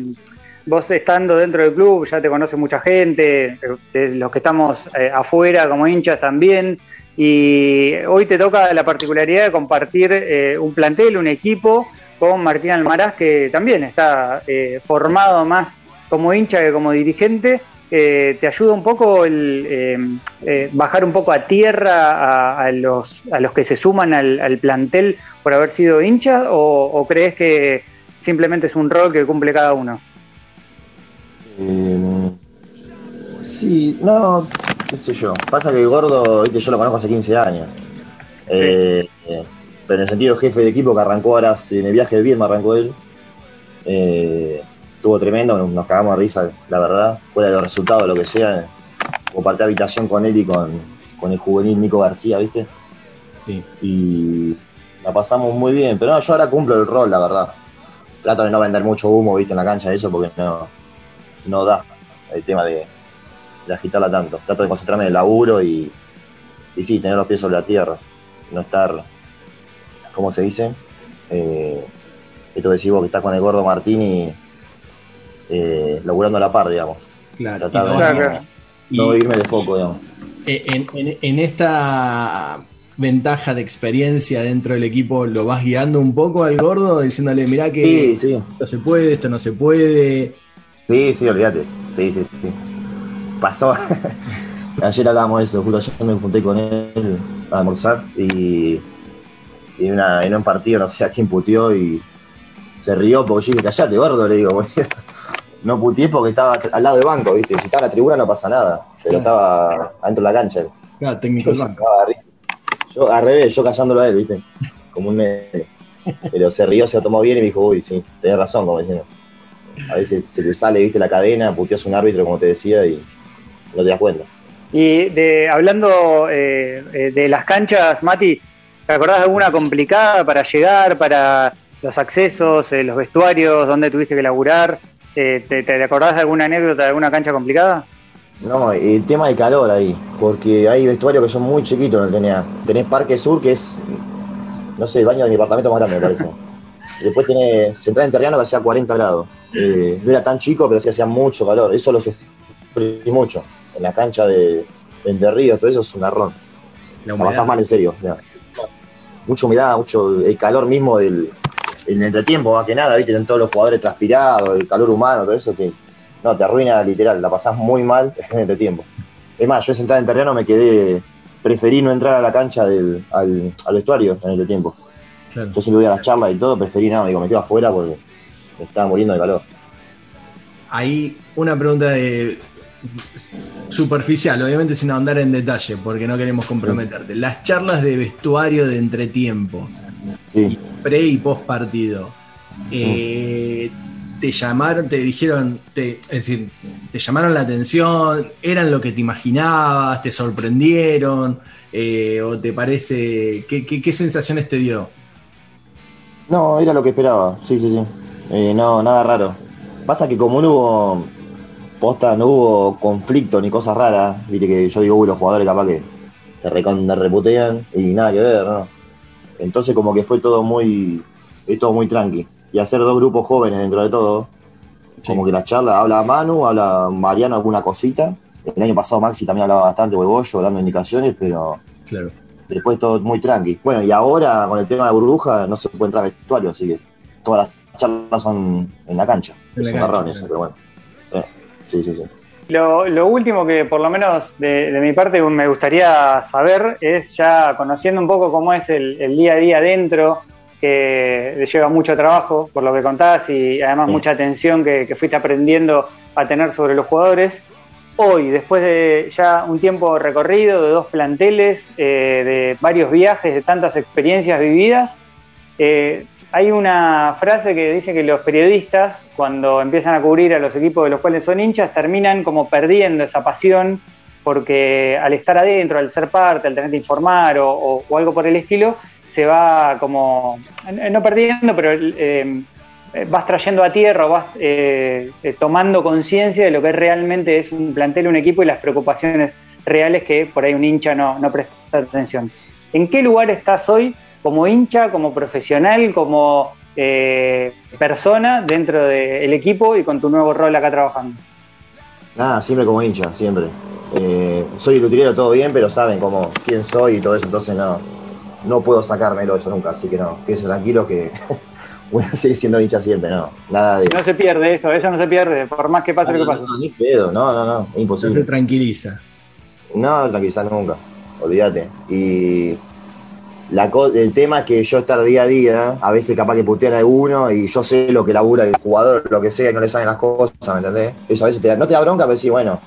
vos estando dentro del club, ya te conoce mucha gente, los que estamos afuera como hinchas también, y hoy te toca la particularidad de compartir un plantel, un equipo con Martín Almaraz, que también está formado más como hincha que como dirigente, eh, te ayuda un poco el eh, eh, bajar un poco a tierra a, los, a los que se suman al, plantel por haber sido hinchas o, crees que simplemente es un rol que cumple cada uno? sí, no, qué sé yo. Pasa que el gordo, yo lo conozco hace 15 años. pero en el sentido jefe de equipo que arrancó ahora en el viaje de Vietnam arrancó él estuvo tremendo, nos cagamos de risa, la verdad, fuera de los resultados, lo que sea, compartí habitación con él y con, el juvenil Nico García, ¿viste? Sí. Y la pasamos muy bien, pero no, yo ahora cumplo el rol, la verdad. Trato de no vender mucho humo, ¿viste? En la cancha, eso, porque no, no da el tema de, agitarla tanto. Trato de concentrarme en el laburo y, y sí, tener los pies sobre la tierra, no estar, ¿cómo se dice? Eh, esto decís vos que estás con el gordo Martín y eh, laburando a la par, digamos. Claro, no, irme de foco, digamos. Eh, en, esta ventaja de experiencia dentro del equipo, ¿lo vas guiando un poco al gordo, diciéndole, mirá que esto se puede, esto no se puede? Sí, sí, olvídate. Sí, sí, sí. Pasó. Ayer hablábamos de eso, justo ayer me junté con él a almorzar y, y una, en un partido no sé a quién puteó y se rió porque yo dije, callate, gordo, le digo, no putié porque estaba al lado del banco, ¿viste? Si estaba en la tribuna no pasa nada, pero estaba adentro de la cancha. Claro, técnico del banco. Yo al revés, yo callándolo a él, ¿viste? Como un Pero se rió, se lo tomó bien y me dijo, uy, sí, tenés razón, como diciendo. A veces se te sale, viste, la cadena, puteas un árbitro, como te decía, y no te das cuenta. Y de, hablando eh, eh, de las canchas, Mati, ¿te acordás de alguna complicada para llegar, para los accesos, eh, los vestuarios, dónde tuviste que laburar? Eh, ¿te, acordás de alguna anécdota de alguna cancha complicada? No, el tema de calor ahí, porque hay vestuarios que son muy chiquitos no tenía. Tenés Parque Sur, que es, no sé, el baño de mi apartamento más grande, me parece. Después tenés Central Interriano que hacía 40 grados. Eh, no era tan chico, pero sí hacía mucho calor. Eso lo sufrí mucho. En la cancha de, de Ríos, todo eso es un garrón. La pasás mal en serio. mucha humedad, mucho el calor mismo del el entretiempo, más que nada, viste, en todos los jugadores transpirados, el calor humano, todo eso, te, no, te arruina literal, la pasás muy mal en el entretiempo. Es más, yo esa entrada en terreno me quedé, preferí no entrar a la cancha del, al, al vestuario en el tiempo. Yo siempre voy a las charlas y todo, preferí nada, digo, me quedo afuera porque me estaba muriendo de calor. Ahí una pregunta de superficial, obviamente sin ahondar en detalle, porque no queremos comprometerte. Las charlas de vestuario de entretiempo, pre y post partido, eh, te llamaron, te dijeron, te, es decir, te llamaron la atención, eran lo que te imaginabas, te sorprendieron, eh, o te parece, ¿qué, qué, sensaciones te dio? No, era lo que esperaba, sí, sí, sí. Eh, no, nada raro. Pasa que como no hubo posta, no hubo conflicto ni cosas raras, viste que yo digo, uy, los jugadores capaz que se reputean y nada que ver, ¿no? Entonces como que fue todo muy, es todo muy tranqui y hacer dos grupos jóvenes dentro de todo. Como que la charla habla Manu, habla Mariano alguna cosita. El año pasado Maxi también hablaba bastante, huevollo, dando indicaciones, pero claro. después todo muy tranqui. Bueno, y ahora con el tema de burbuja no se puede entrar al vestuario, así que todas las charlas son en la cancha. son marrones, pero bueno. Eh, sí, sí, sí. Lo, lo, último que por lo menos de, mi parte me gustaría saber es ya conociendo un poco cómo es el, el día a día dentro que lleva mucho trabajo, por lo que contás, y además mucha atención que, fuiste aprendiendo a tener sobre los jugadores. Hoy, después de ya un tiempo recorrido, de dos planteles, eh, de varios viajes, de tantas experiencias vividas, eh, hay una frase que dice que los periodistas, cuando empiezan a cubrir a los equipos de los cuales son hinchas, terminan como perdiendo esa pasión, porque al estar adentro, al ser parte, al tener que informar o algo por el estilo, se va como, no perdiendo, pero eh, vas trayendo a tierra, vas eh, eh, tomando conciencia de lo que realmente es un plantel, un equipo y las preocupaciones reales que por ahí un hincha no presta atención. ¿En qué lugar estás hoy como hincha, como profesional, como persona dentro del equipo y con tu nuevo rol acá trabajando? Nada, siempre como hincha, siempre. soy el utilero todo bien, pero saben cómo, quién soy y todo eso, entonces no, no puedo sacármelo eso nunca, así que no, quédese tranquilo que voy a seguir siendo hincha siempre, no, nada de No se pierde eso, eso no se pierde, por más que pase lo que pase. No, ni pedo, no, no, no, imposible. No se tranquiliza. No, tranquiliza nunca, olvídate. Y la el tema es que yo estar día a día, a veces capaz que putean a alguno y yo sé lo que labura el jugador, lo que sea, y no le saben las cosas, ¿me entendés? Eso a veces te da, no te da bronca, pero sí, bueno,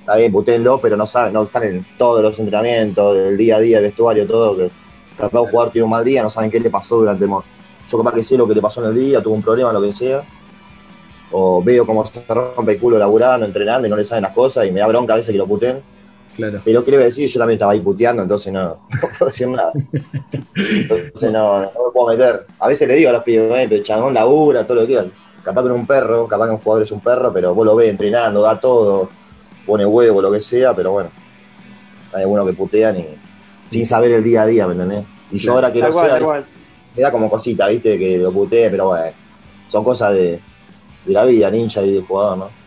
está bien, putéenlo, pero no saben, no están en todos los entrenamientos, el día a día, el vestuario, todo, que capaz un jugador tiene un mal día, no saben qué le pasó durante el Yo capaz que sé lo que le pasó en el día, tuvo un problema, lo que sea. O veo cómo se rompe el culo laburando, entrenando y no le saben las cosas y me da bronca a veces que lo puten. Claro. Pero quiero decir, yo también estaba ahí puteando, entonces no, puedo decir nada. Entonces no, no me puedo meter. A veces le digo a los pibes, el chabón labura, todo lo que quieran. Capaz que es un perro, capaz que un jugador es un perro, pero vos lo ves entrenando, da todo, pone huevo, lo que sea, pero bueno. Hay algunos que putean y sin saber el día a día, ¿me entendés? Y yo ahora que lo sé, me da como cosita, ¿viste? Que lo puteé, pero bueno, son cosas de, la vida ninja y de jugador, ¿no?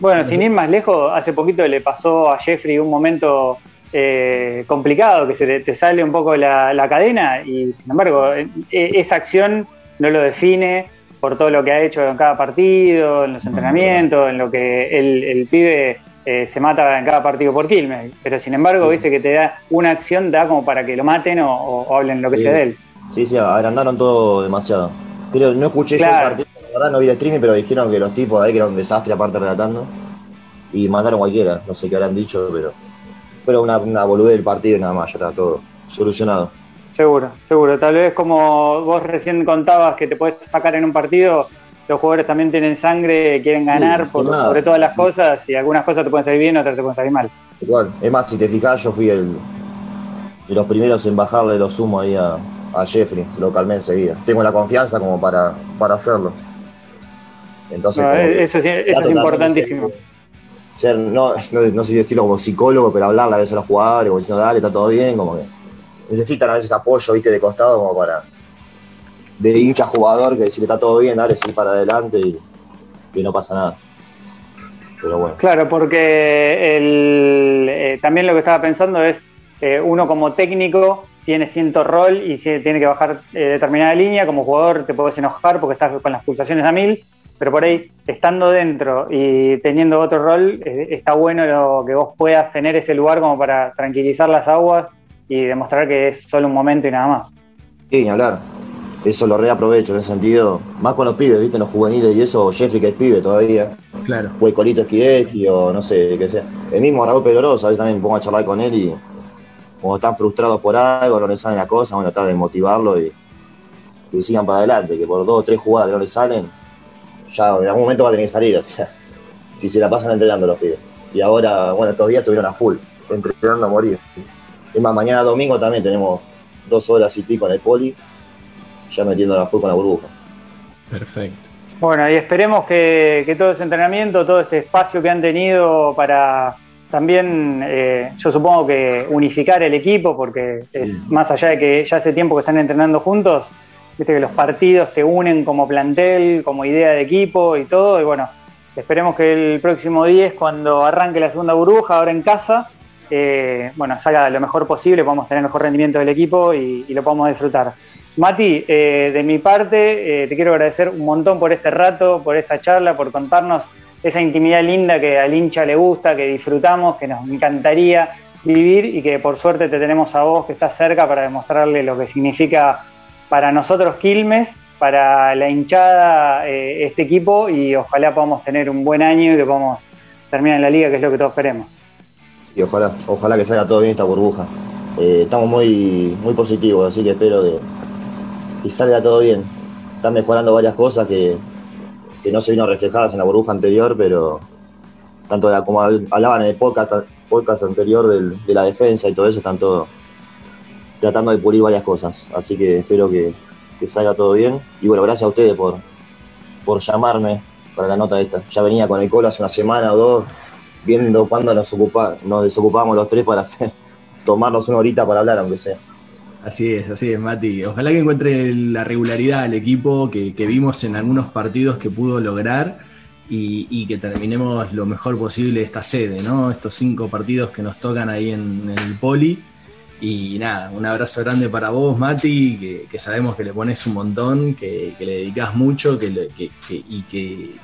Bueno, sin ir más lejos, hace poquito le pasó a Jeffrey un momento eh, complicado, que se te sale un poco la, cadena y sin embargo e, esa acción no lo define por todo lo que ha hecho en cada partido, en los entrenamientos, en lo que el, el pibe eh, se mata en cada partido por Quilmes, pero sin embargo, viste que te da una acción, da como para que lo maten o, hablen lo que sea de él. Sí, sí, agrandaron todo demasiado. Creo, no escuché yo el partido, la verdad no vi el streaming, pero dijeron que los tipos ahí que era un desastre aparte relatando. Y mataron cualquiera, no sé qué habrán dicho, pero fue una, una boludez del partido y nada más, ya está todo solucionado. Seguro, seguro. Tal vez como vos recién contabas que te puedes sacar en un partido, los jugadores también tienen sangre, quieren ganar por, sobre todas las cosas y algunas cosas te pueden salir bien, otras te pueden salir mal. Igual, es más, si te fijas, yo fui el, de los primeros en bajarle los humos ahí a, Jeffrey, lo calmé enseguida. Tengo la confianza como para, para hacerlo. Entonces, eso, es importantísimo. Ser, no, no, sé si decirlo como psicólogo, pero hablarle a veces a los jugadores, como diciendo, dale, está todo bien, como que necesitan a veces apoyo, viste, de costado como para, de hincha jugador que si le está todo bien, dale, sí para adelante y que no pasa nada. Pero bueno. Claro, porque el, eh, también lo que estaba pensando es, eh, uno como técnico tiene cierto rol y tiene que bajar eh, determinada línea, como jugador te puedes enojar porque estás con las pulsaciones a mil, pero por ahí, estando dentro y teniendo otro rol, eh, está bueno lo que vos puedas tener ese lugar como para tranquilizar las aguas y demostrar que es solo un momento y nada más. Sí, ni hablar. Eso lo reaprovecho en ese sentido. Más con los pibes, ¿viste? Los juveniles y eso. Jeffrey, que es pibe todavía. Claro. O el Colito Esquivetti o no sé, qué sea. El mismo Raúl Pedrosa, a veces también me pongo a charlar con él y como están frustrados por algo, no les salen las cosas, bueno, tratar de motivarlo y que sigan para adelante, que por dos o tres jugadas que no les salen, ya en algún momento va a tener que salir, o sea, si se la pasan entrenando los pibes. Y ahora, bueno, estos días estuvieron a full, entrenando a morir. Es más, mañana domingo también tenemos dos horas y pico en el poli, ya metiendo la full con la burbuja. Perfecto. Bueno, y esperemos que, todo ese entrenamiento, todo ese espacio que han tenido para también, eh, yo supongo que unificar el equipo, porque es más allá de que ya hace tiempo que están entrenando juntos, viste que los partidos se unen como plantel, como idea de equipo y todo, y bueno, esperemos que el próximo 10, cuando arranque la segunda burbuja, ahora en casa, eh, bueno, salga lo mejor posible, podamos tener el mejor rendimiento del equipo y, lo podamos disfrutar. Mati, eh, de mi parte, te quiero agradecer un montón por este rato, por esta charla, por contarnos esa intimidad linda que al hincha le gusta, que disfrutamos, que nos encantaría vivir y que por suerte te tenemos a vos que estás cerca para demostrarle lo que significa para nosotros Quilmes, para la hinchada eh, este equipo y ojalá podamos tener un buen año y que podamos terminar en la liga, que es lo que todos queremos. Y ojalá, ojalá que salga todo bien esta burbuja. Eh, estamos muy, muy positivos, así que espero que, salga todo bien. Están mejorando varias cosas que, que no se vino reflejadas en la burbuja anterior, pero tanto como hablaban en el podcast, podcast anterior de la defensa y todo eso, están todos tratando de pulir varias cosas. Así que espero que, salga todo bien. Y bueno, gracias a ustedes por, por llamarme para la nota esta. Ya venía con el colo hace una semana o dos, viendo cuándo nos, ocupa, nos desocupábamos los tres para hacer, tomarnos una horita para hablar, aunque sea. Así es, así es, Mati. Ojalá que encuentre la regularidad al equipo que, vimos en algunos partidos que pudo lograr y, que terminemos lo mejor posible esta sede, ¿no? Estos cinco partidos que nos tocan ahí en, el Poli. Y nada, un abrazo grande para vos, Mati, que, sabemos que le pones un montón, que, le dedicas mucho que, y que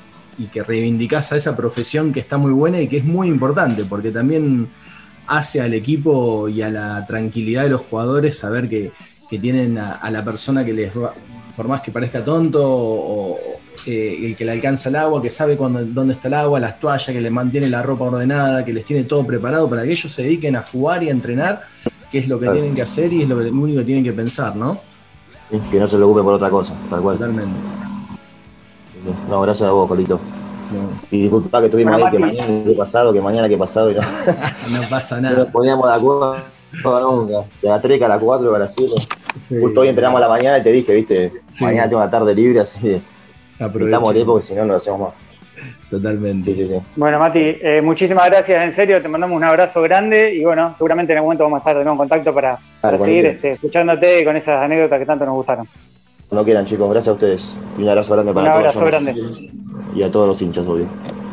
y que reivindicás a esa profesión que está muy buena y que es muy importante, porque también hace al equipo y a la tranquilidad de los jugadores saber que, tienen a, la persona que les, por más que parezca tonto, o, eh, el que le alcanza el agua, que sabe dónde está el agua, las toallas, que les mantiene la ropa ordenada, que les tiene todo preparado para que ellos se dediquen a jugar y a entrenar, que es lo que tienen que hacer y es lo, único que tienen que pensar, ¿no? que no se lo ocupe por otra cosa, tal cual. Totalmente. No, gracias a vos, Colito. Y disculpa que tuvimos ahí que mañana que pasado, que mañana que pasado y no. no pasa nada. Nos poníamos de acuerdo nunca. De la 3 a la 4 a la 7. Justo hoy entrenamos a la mañana y te dije, viste, mañana tengo una tarde libre, así que estamos porque si no, no lo hacemos más. Totalmente. Sí, sí, bueno, Mati, eh, muchísimas gracias, en serio, te mandamos un abrazo grande y bueno, seguramente en algún momento vamos a estar de nuevo en contacto para, seguir este, escuchándote y con esas anécdotas que tanto nos gustaron. Cuando quieran, chicos, gracias a ustedes. Y un abrazo grande para todos. Un abrazo grande y a todos los hinchas, obvio.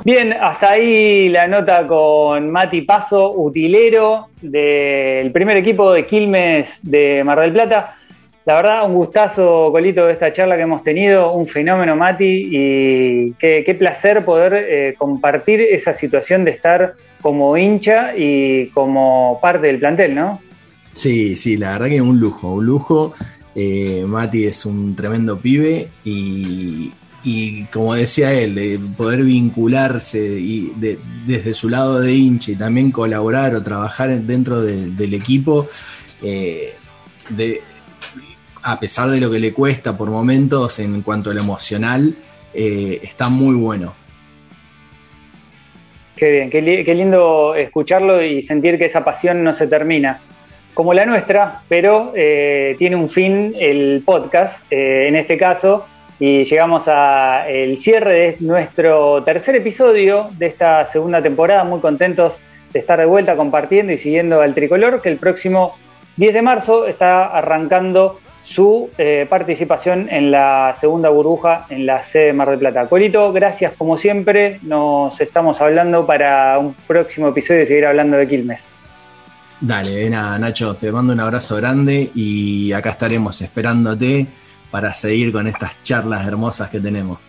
Bien, hasta ahí la nota con Mati Paso, utilero del primer equipo de Quilmes de Mar del Plata. La verdad, un gustazo, Colito, de esta charla que hemos tenido, un fenómeno, Mati, y qué, placer poder eh, compartir esa situación de estar como hincha y como parte del plantel, ¿no? Sí, sí, la verdad que es un lujo, un lujo. Eh, Mati es un tremendo pibe y, y como decía él, de poder vincularse y desde su lado de hincha y también colaborar o trabajar dentro del equipo, eh, a pesar de lo que le cuesta por momentos en cuanto a lo emocional, eh, está muy bueno. Qué bien, qué, lindo escucharlo y sentir que esa pasión no se termina como la nuestra, pero eh, tiene un fin el podcast, en este caso, y llegamos al cierre de nuestro tercer episodio de esta segunda temporada. Muy contentos de estar de vuelta compartiendo y siguiendo al tricolor, que el próximo 10 de marzo está arrancando su eh, participación en la segunda burbuja en la sede de Mar del Plata. Colito, gracias como siempre. Nos estamos hablando para un próximo episodio y seguir hablando de Quilmes. Dale, nada, Nacho, te mando un abrazo grande y acá estaremos esperándote para seguir con estas charlas hermosas que tenemos.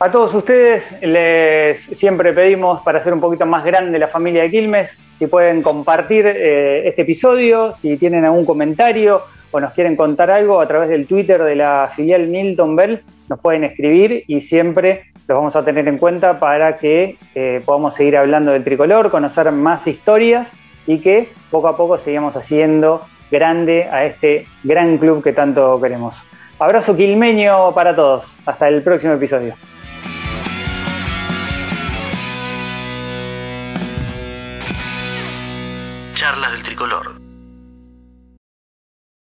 A todos ustedes les siempre pedimos para hacer un poquito más grande la familia de Quilmes, si pueden compartir eh, este episodio, si tienen algún comentario o nos quieren contar algo a través del Twitter de la filial Milton Bell, nos pueden escribir y siempre los vamos a tener en cuenta para que eh, podamos seguir hablando del tricolor, conocer más historias y que poco a poco sigamos haciendo grande a este gran club que tanto queremos. Abrazo quilmeño para todos. Hasta el próximo episodio. Charlas del Tricolor.